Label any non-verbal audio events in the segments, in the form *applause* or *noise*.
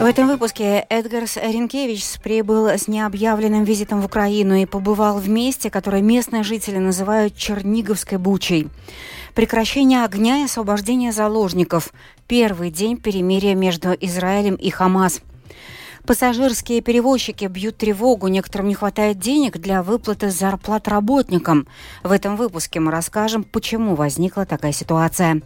В этом выпуске Эдгарс Ренкевич прибыл с необъявленным визитом в Украину и побывал в месте, которое местные жители называют Черниговской бучей. Прекращение огня и освобождение заложников. Первый день перемирия между Израилем и Хамас – Пассажирские перевозчики бьют тревогу, некоторым не хватает денег для выплаты зарплат работникам. В этом выпуске мы расскажем, почему возникла такая ситуация.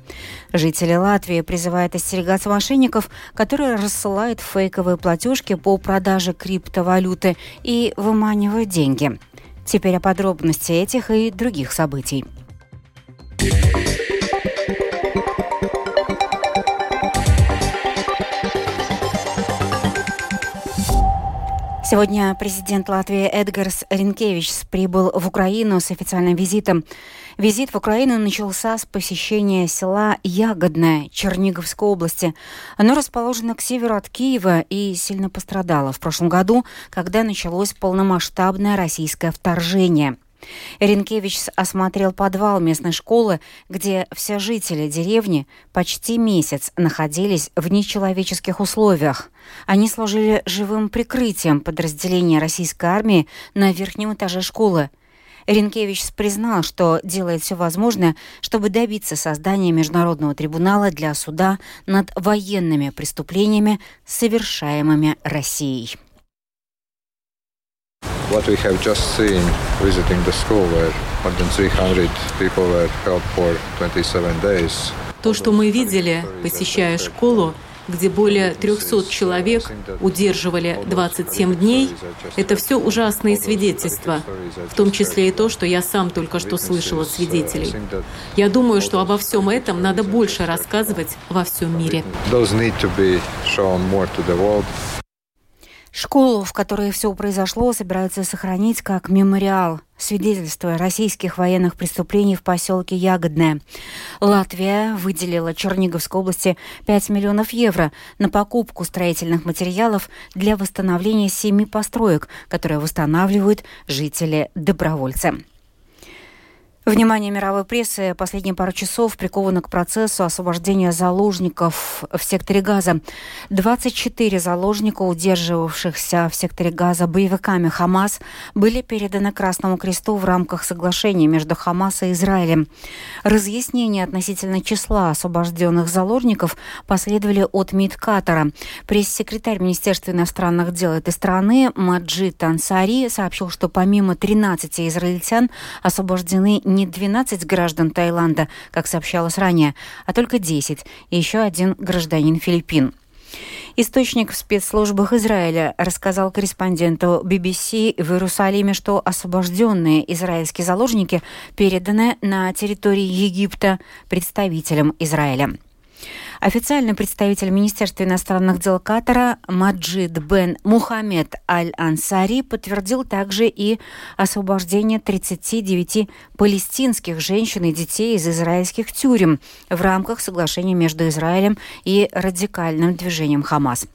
Жители Латвии призывают остерегаться мошенников, которые рассылают фейковые платежки по продаже криптовалюты и выманивают деньги. Теперь о подробности этих и других событий. Сегодня президент Латвии Эдгарс Ренкевич прибыл в Украину с официальным визитом. Визит в Украину начался с посещения села Ягодное Черниговской области. Оно расположено к северу от Киева и сильно пострадало в прошлом году, когда началось полномасштабное российское вторжение – Ренкевич осмотрел подвал местной школы, где все жители деревни почти месяц находились в нечеловеческих условиях. Они служили живым прикрытием подразделения российской армии на верхнем этаже школы. Ренкевич признал, что делает все возможное, чтобы добиться создания Международного трибунала для суда над военными преступлениями, совершаемыми Россией. What we have just seen visiting the school where more than 300 people were held for 27 days. То, что мы видели, посещая школу, где более 300 человек удерживали 27 дней, это все ужасные свидетельства, в том числе и то, что я сам только что слышал от свидетелей. Я думаю, что обо всем этом надо больше рассказывать во всем мире. Школу, в которой все произошло, собираются сохранить как мемориал, свидетельство российских военных преступлений в поселке Ягодное. Латвия выделила Черниговской области 5 миллионов евро на покупку строительных материалов для восстановления семи построек, которые восстанавливают жители-добровольцы. Внимание мировой прессы последние пару часов приковано к процессу освобождения заложников в секторе Газа. 24 заложника, удерживавшихся в секторе Газа боевиками Хамас, были переданы Красному Кресту в рамках соглашения между Хамас и Израилем. Разъяснения относительно числа освобожденных заложников последовали от МИД Катара. Пресс-секретарь Министерства иностранных дел этой страны Маджид Ансари сообщил, что помимо 13 израильтян освобождены не 12 граждан Таиланда, как сообщалось ранее, а только 10, и еще один гражданин Филиппин. Источник в спецслужбах Израиля рассказал корреспонденту BBC в Иерусалиме, что освобожденные израильские заложники переданы на территории Египта представителям Израиля. Официальный представитель Министерства иностранных дел Катара Маджид бен Мухаммед Аль-Ансари подтвердил также и освобождение 39 палестинских женщин и детей из израильских тюрем в рамках соглашения между Израилем и радикальным движением Хамас.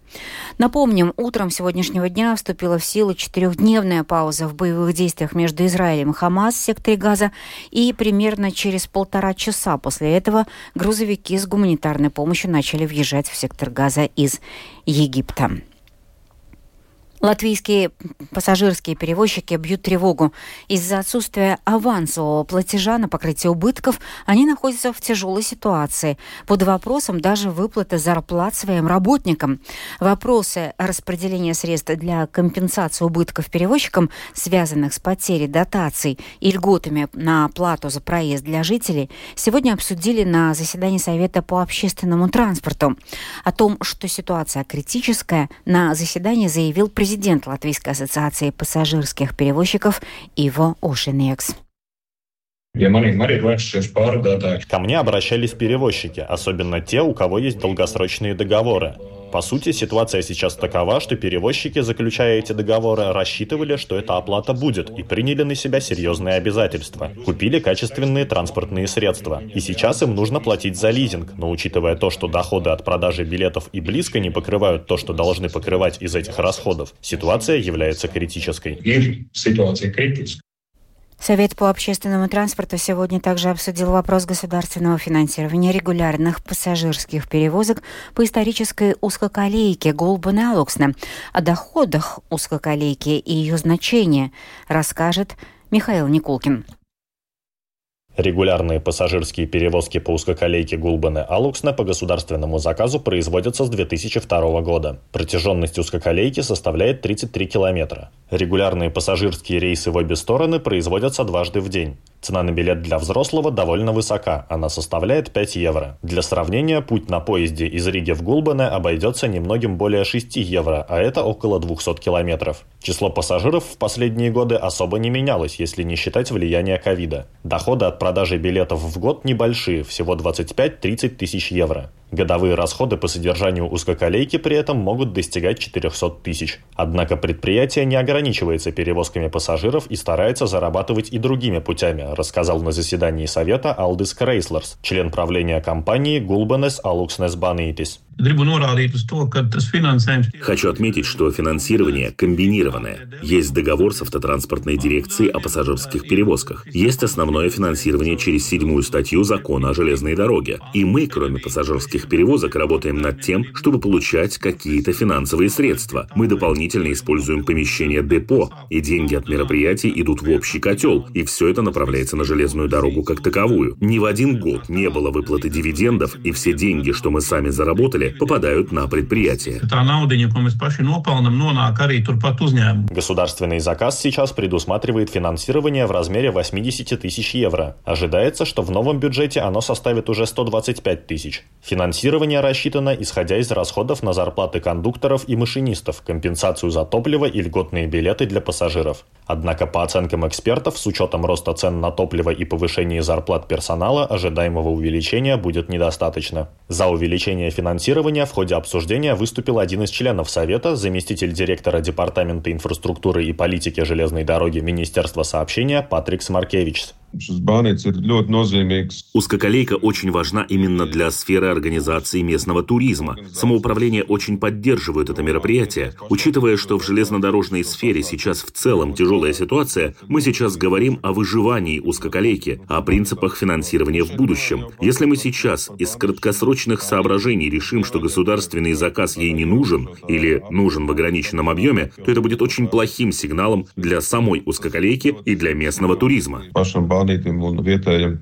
Напомним, утром сегодняшнего дня вступила в силу четырехдневная пауза в боевых действиях между Израилем и Хамас в секторе Газа, и примерно через полтора часа после этого грузовики с гуманитарной помощью начали въезжать в сектор Газа из Египта. Латвийские пассажирские перевозчики бьют тревогу. Из-за отсутствия авансового платежа на покрытие убытков они находятся в тяжелой ситуации. Под вопросом даже выплаты зарплат своим работникам. Вопросы распределения средств для компенсации убытков перевозчикам, связанных с потерей дотаций и льготами на оплату за проезд для жителей, сегодня обсудили на заседании Совета по общественному транспорту. О том, что ситуация критическая, на заседании заявил президент президент Латвийской ассоциации пассажирских перевозчиков Иво Ошенекс. Ко мне обращались перевозчики, особенно те, у кого есть долгосрочные договоры. По сути, ситуация сейчас такова, что перевозчики, заключая эти договоры, рассчитывали, что эта оплата будет, и приняли на себя серьезные обязательства. Купили качественные транспортные средства. И сейчас им нужно платить за лизинг, но учитывая то, что доходы от продажи билетов и близко не покрывают то, что должны покрывать из этих расходов, ситуация является критической. Ситуация критическая. Совет по общественному транспорту сегодня также обсудил вопрос государственного финансирования регулярных пассажирских перевозок по исторической узкоколейке Голбана-Алуксна. О доходах узкоколейки и ее значении расскажет Михаил Никулкин. Регулярные пассажирские перевозки по узкоколейке Гулбаны-Алуксна по государственному заказу производятся с 2002 года. Протяженность узкоколейки составляет 33 километра. Регулярные пассажирские рейсы в обе стороны производятся дважды в день. Цена на билет для взрослого довольно высока, она составляет 5 евро. Для сравнения, путь на поезде из Риги в Гулбане обойдется немногим более 6 евро, а это около 200 километров. Число пассажиров в последние годы особо не менялось, если не считать влияния ковида. Доходы от продажи билетов в год небольшие, всего 25-30 тысяч евро. Годовые расходы по содержанию узкоколейки при этом могут достигать 400 тысяч. Однако предприятие не ограничивается перевозками пассажиров и старается зарабатывать и другими путями, рассказал на заседании совета Алдис Крейслерс, член правления компании Gulbenes Aluksnes Banītis. Хочу отметить, что финансирование комбинированное. Есть договор с автотранспортной дирекцией о пассажирских перевозках. Есть основное финансирование через седьмую статью закона о железной дороге. И мы, кроме пассажирских перевозок, работаем над тем, чтобы получать какие-то финансовые средства. Мы дополнительно используем помещение депо, и деньги от мероприятий идут в общий котел, и все это направляется на железную дорогу как таковую. Ни в один год не было выплаты дивидендов, и все деньги, что мы сами заработали, попадают на предприятие. Государственный заказ сейчас предусматривает финансирование в размере 80 тысяч евро. Ожидается, что в новом бюджете оно составит уже 125 тысяч. Финансирование рассчитано, исходя из расходов на зарплаты кондукторов и машинистов, компенсацию за топливо и льготные билеты для пассажиров. Однако, по оценкам экспертов, с учетом роста цен на топливо и повышения зарплат персонала, ожидаемого увеличения будет недостаточно. За увеличение финансирования финансирования в ходе обсуждения выступил один из членов Совета, заместитель директора Департамента инфраструктуры и политики железной дороги Министерства сообщения Патрик Смаркевичс. Узкоколейка очень важна именно для сферы организации местного туризма. Самоуправление очень поддерживает это мероприятие. Учитывая, что в железнодорожной сфере сейчас в целом тяжелая ситуация, мы сейчас говорим о выживании узкоколейки, о принципах финансирования в будущем. Если мы сейчас из краткосрочных соображений решим, что государственный заказ ей не нужен или нужен в ограниченном объеме, то это будет очень плохим сигналом для самой узкоколейки и для местного туризма planītiem un vietējiem.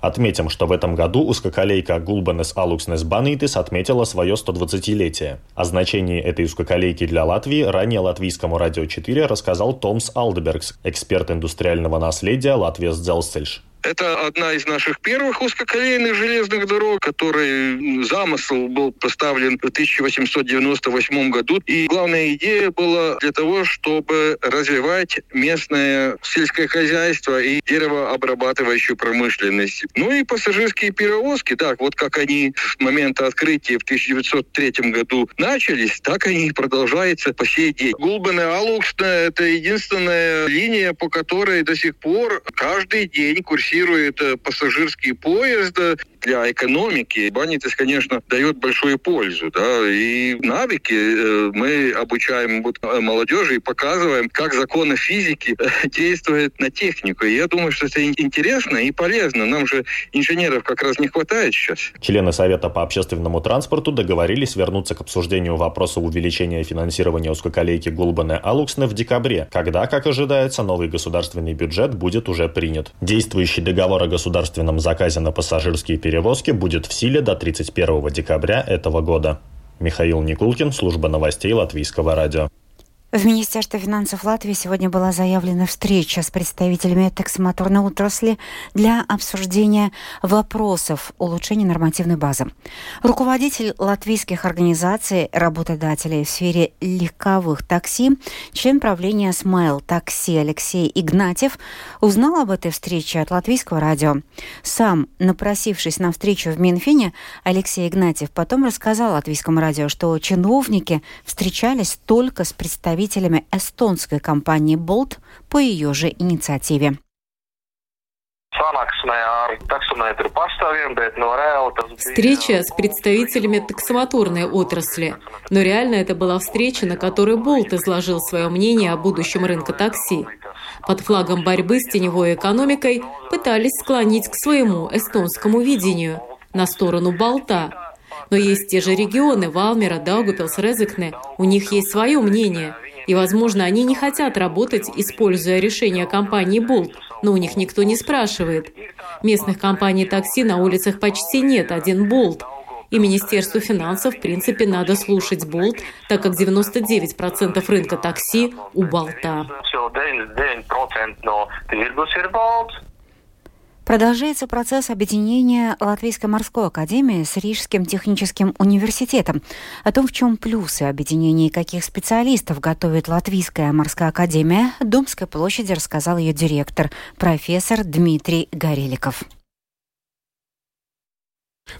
Отметим, что в этом году узкоколейка Гулбанес Алукснес Банитис отметила свое 120-летие. О значении этой узкоколейки для Латвии ранее латвийскому радио 4 рассказал Томс Алдебергс, эксперт индустриального наследия Латвия Сдзелстельш. Это одна из наших первых узкоколейных железных дорог, который замысел был поставлен в 1898 году. И главная идея была для того, чтобы развивать местное сельское хозяйство и деревообрабатывающую промышленность. Ну и пассажирские перевозки, так вот как они с момента открытия в 1903 году начались, так они продолжаются по сей день. Гулбена Алуксна – это единственная линия, по которой до сих пор каждый день курсирует финансирует э, пассажирские поезды для экономики. Банитес, конечно, дает большую пользу. Да? И навыки э, мы обучаем вот э, молодежи и показываем, как законы физики *laughs* действуют на технику. И я думаю, что это интересно и полезно. Нам же инженеров как раз не хватает сейчас. Члены Совета по общественному транспорту договорились вернуться к обсуждению вопроса увеличения финансирования узкоколейки Гулбаны-Алуксны в декабре, когда, как ожидается, новый государственный бюджет будет уже принят. Действующий договор о государственном заказе на пассажирские перевозки будет в силе до 31 декабря этого года. Михаил Никулкин, служба новостей Латвийского радио. В Министерстве финансов Латвии сегодня была заявлена встреча с представителями таксомоторной отрасли для обсуждения вопросов улучшения нормативной базы. Руководитель латвийских организаций работодателей в сфере легковых такси, член правления Смайл Такси Алексей Игнатьев узнал об этой встрече от латвийского радио. Сам, напросившись на встречу в Минфине, Алексей Игнатьев потом рассказал латвийскому радио, что чиновники встречались только с представителями представителями эстонской компании Bolt по ее же инициативе. Встреча с представителями таксомоторной отрасли. Но реально это была встреча, на которой Болт изложил свое мнение о будущем рынка такси. Под флагом борьбы с теневой экономикой пытались склонить к своему эстонскому видению на сторону Болта. Но есть те же регионы – Валмера, Даугупилс, Резекне. У них есть свое мнение. И, возможно, они не хотят работать, используя решение компании Болт, но у них никто не спрашивает. Местных компаний такси на улицах почти нет, один Болт. И Министерству финансов, в принципе, надо слушать Болт, так как 99% рынка такси у Болта. Продолжается процесс объединения Латвийской морской академии с Рижским техническим университетом. О том, в чем плюсы объединения и каких специалистов готовит Латвийская морская академия, Домской площади рассказал ее директор, профессор Дмитрий Гореликов.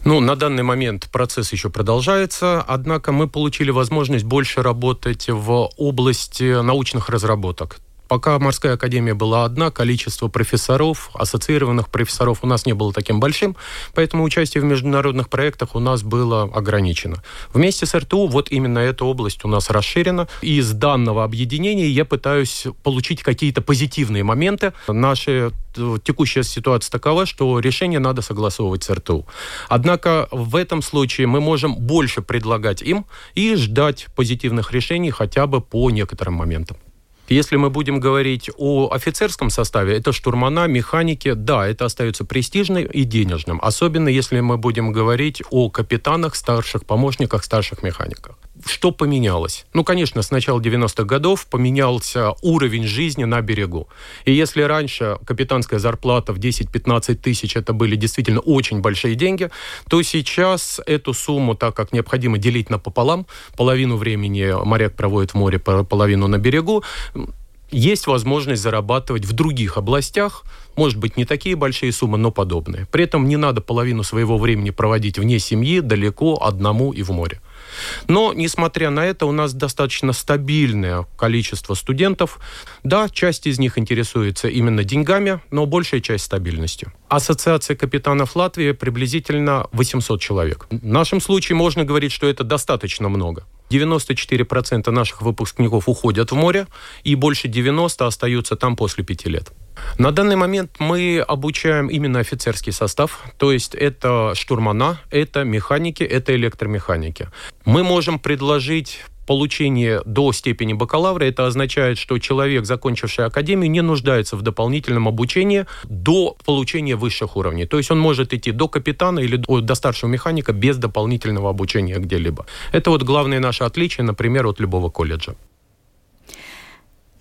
Ну, на данный момент процесс еще продолжается, однако мы получили возможность больше работать в области научных разработок. Пока морская академия была одна, количество профессоров, ассоциированных профессоров у нас не было таким большим, поэтому участие в международных проектах у нас было ограничено. Вместе с РТУ вот именно эта область у нас расширена. И из данного объединения я пытаюсь получить какие-то позитивные моменты. Наша э, текущая ситуация такова, что решение надо согласовывать с РТУ. Однако в этом случае мы можем больше предлагать им и ждать позитивных решений хотя бы по некоторым моментам. Если мы будем говорить о офицерском составе, это штурмана, механики, да, это остается престижным и денежным. Особенно если мы будем говорить о капитанах, старших помощниках, старших механиках что поменялось? Ну, конечно, с начала 90-х годов поменялся уровень жизни на берегу. И если раньше капитанская зарплата в 10-15 тысяч это были действительно очень большие деньги, то сейчас эту сумму, так как необходимо делить напополам, половину времени моряк проводит в море, половину на берегу, есть возможность зарабатывать в других областях, может быть, не такие большие суммы, но подобные. При этом не надо половину своего времени проводить вне семьи, далеко, одному и в море. Но, несмотря на это, у нас достаточно стабильное количество студентов. Да, часть из них интересуется именно деньгами, но большая часть стабильностью. Ассоциация капитанов Латвии приблизительно 800 человек. В нашем случае можно говорить, что это достаточно много. 94% наших выпускников уходят в море, и больше 90% остаются там после пяти лет. На данный момент мы обучаем именно офицерский состав, то есть это штурмана, это механики, это электромеханики. Мы можем предложить получение до степени бакалавра, это означает, что человек, закончивший академию, не нуждается в дополнительном обучении до получения высших уровней. То есть он может идти до капитана или до старшего механика без дополнительного обучения где-либо. Это вот главное наше отличие, например, от любого колледжа.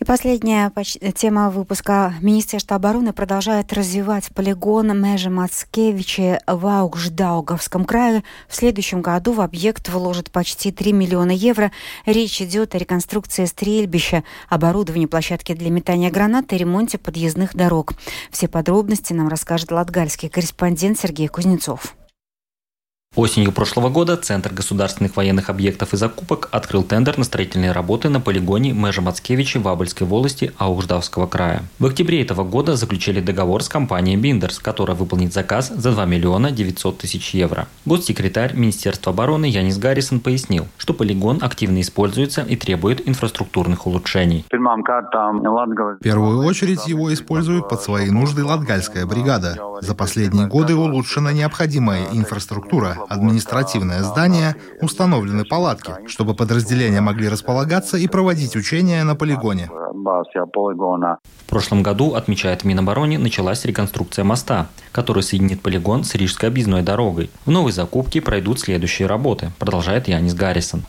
Последняя тема выпуска. Министерство обороны продолжает развивать полигон Межи Мацкевичи в Аугждауговском крае. В следующем году в объект вложат почти 3 миллиона евро. Речь идет о реконструкции стрельбища, оборудовании площадки для метания гранат и ремонте подъездных дорог. Все подробности нам расскажет латгальский корреспондент Сергей Кузнецов. Осенью прошлого года Центр государственных военных объектов и закупок открыл тендер на строительные работы на полигоне Межа Мацкевичи в Абельской волости Аугждавского края. В октябре этого года заключили договор с компанией Биндерс, которая выполнит заказ за 2 миллиона 900 тысяч евро. Госсекретарь Министерства обороны Янис Гаррисон пояснил, что полигон активно используется и требует инфраструктурных улучшений. В первую очередь его используют под свои нужды Латгальская бригада. За последние годы улучшена необходимая инфраструктура, административное здание, установлены палатки, чтобы подразделения могли располагаться и проводить учения на полигоне. В прошлом году, отмечает Минобороны, началась реконструкция моста, который соединит полигон с Рижской объездной дорогой. В новой закупке пройдут следующие работы, продолжает Янис Гаррисон.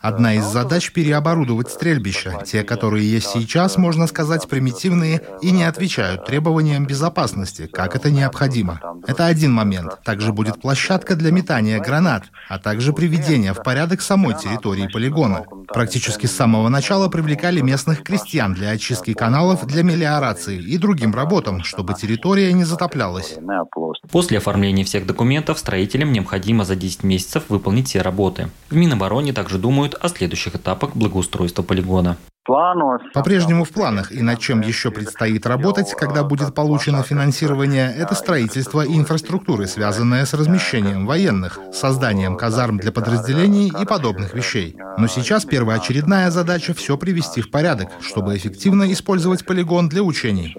Одна из задач – переоборудовать стрельбища. Те, которые есть сейчас, можно сказать, примитивные и не отвечают требованиям безопасности, как это необходимо. Это один момент. Также будет площадка для метания гранат, а также приведение в порядок самой территории полигона. Практически с самого начала привлекали местных крестьян для очистки каналов, для мелиорации и другим работам, чтобы территория не затоплялась. После оформления всех документов строителям необходимо за 10 месяцев выполнить все работы. В Минобороне также думают о следующих этапах благоустройства полигона. По-прежнему в планах, и над чем еще предстоит работать, когда будет получено финансирование, это строительство инфраструктуры, связанное с размещением военных, созданием казарм для подразделений и подобных вещей. Но сейчас первоочередная задача все привести в порядок, чтобы эффективно использовать полигон для учений.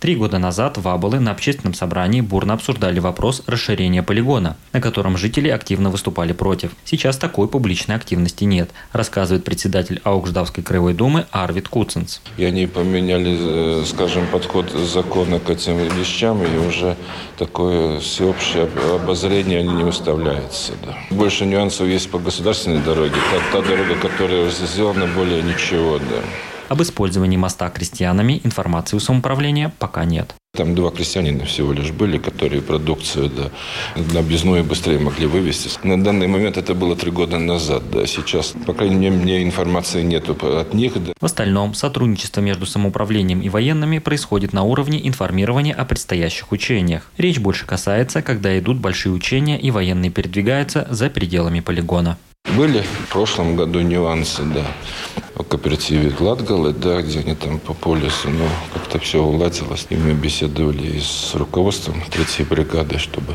Три года назад в Аболы на общественном собрании бурно обсуждали вопрос расширения полигона, на котором жители активно выступали против. Сейчас такой публичной активности нет, рассказывает председатель Аугждавской краевой Краевой Думы Арвид Куцинс. И они поменяли, э, скажем, подход закона к этим вещам, и уже такое всеобщее обозрение они не выставляются. Да. Больше нюансов есть по государственной дороге. Та, та дорога, которая сделана, более ничего. Да. Об использовании моста крестьянами информации у самоуправления пока нет. Там два крестьянина всего лишь были, которые продукцию да, на объездную быстрее могли вывести. На данный момент это было три года назад. Да. Сейчас, по крайней мере, мне информации нету от них. Да. В остальном, сотрудничество между самоуправлением и военными происходит на уровне информирования о предстоящих учениях. Речь больше касается, когда идут большие учения и военные передвигаются за пределами полигона. Были в прошлом году нюансы, да о кооперативе Латгалы, да, где они там по полюсу, но как-то все уладилось. И мы беседовали и с руководством третьей бригады, чтобы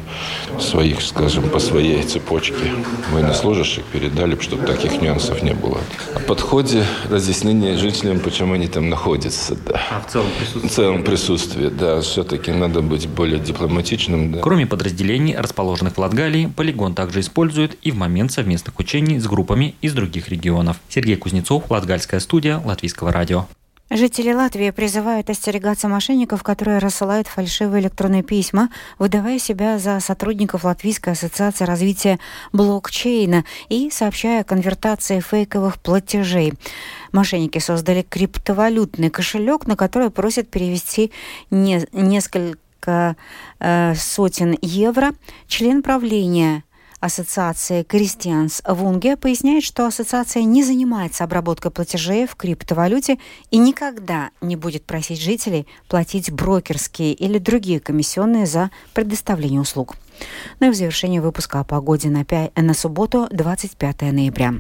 своих, скажем, по своей цепочке военнослужащих передали, чтобы таких нюансов не было. О подходе разъяснения жителям, почему они там находятся, да. А в целом присутствие? В целом присутствие, да. Все-таки надо быть более дипломатичным, да. Кроме подразделений, расположенных в Латгалии, полигон также используют и в момент совместных учений с группами из других регионов. Сергей Кузнецов, Латгалия Латгальская студия Латвийского радио. Жители Латвии призывают остерегаться мошенников, которые рассылают фальшивые электронные письма, выдавая себя за сотрудников Латвийской ассоциации развития блокчейна и сообщая о конвертации фейковых платежей. Мошенники создали криптовалютный кошелек, на который просят перевести не, несколько э, сотен евро. Член правления Ассоциации Кристианс Вунге поясняет, что ассоциация не занимается обработкой платежей в криптовалюте и никогда не будет просить жителей платить брокерские или другие комиссионные за предоставление услуг. Ну и в завершении выпуска о погоде на, 5, на субботу, 25 ноября.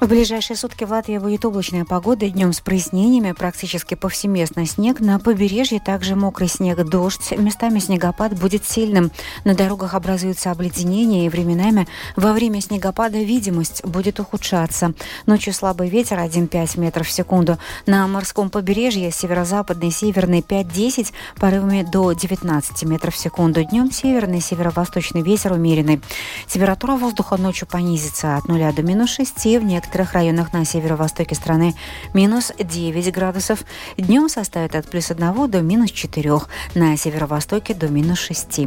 В ближайшие сутки в Латвии будет облачная погода, днем с прояснениями, практически повсеместно снег, на побережье также мокрый снег, дождь, местами снегопад будет сильным, на дорогах образуются обледенения и временами во время снегопада видимость будет ухудшаться. Ночью слабый ветер 1,5 метров в секунду, на морском побережье северо-западный, северный 5-10, порывами до 19 метров в секунду, днем северный, северо-восточный ветер умеренный. Температура воздуха ночью понизится от 0 до минус 6 в некоторых некоторых районах на северо-востоке страны минус 9 градусов. Днем составит от плюс 1 до минус 4, на северо-востоке до минус 6.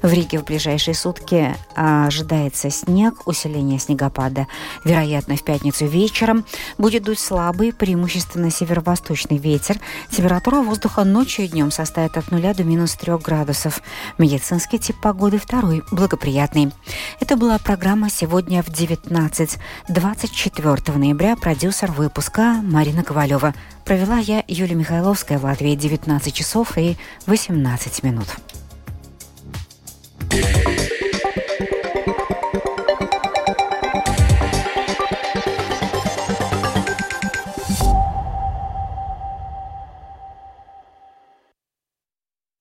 В Риге в ближайшие сутки ожидается снег, усиление снегопада. Вероятно, в пятницу вечером будет дуть слабый, преимущественно северо-восточный ветер. Температура воздуха ночью и днем составит от 0 до минус 3 градусов. Медицинский тип погоды второй, благоприятный. Это была программа «Сегодня в 19.24 4 ноября продюсер выпуска Марина Ковалева. Провела я Юлия Михайловская в Латвии 19 часов и 18 минут.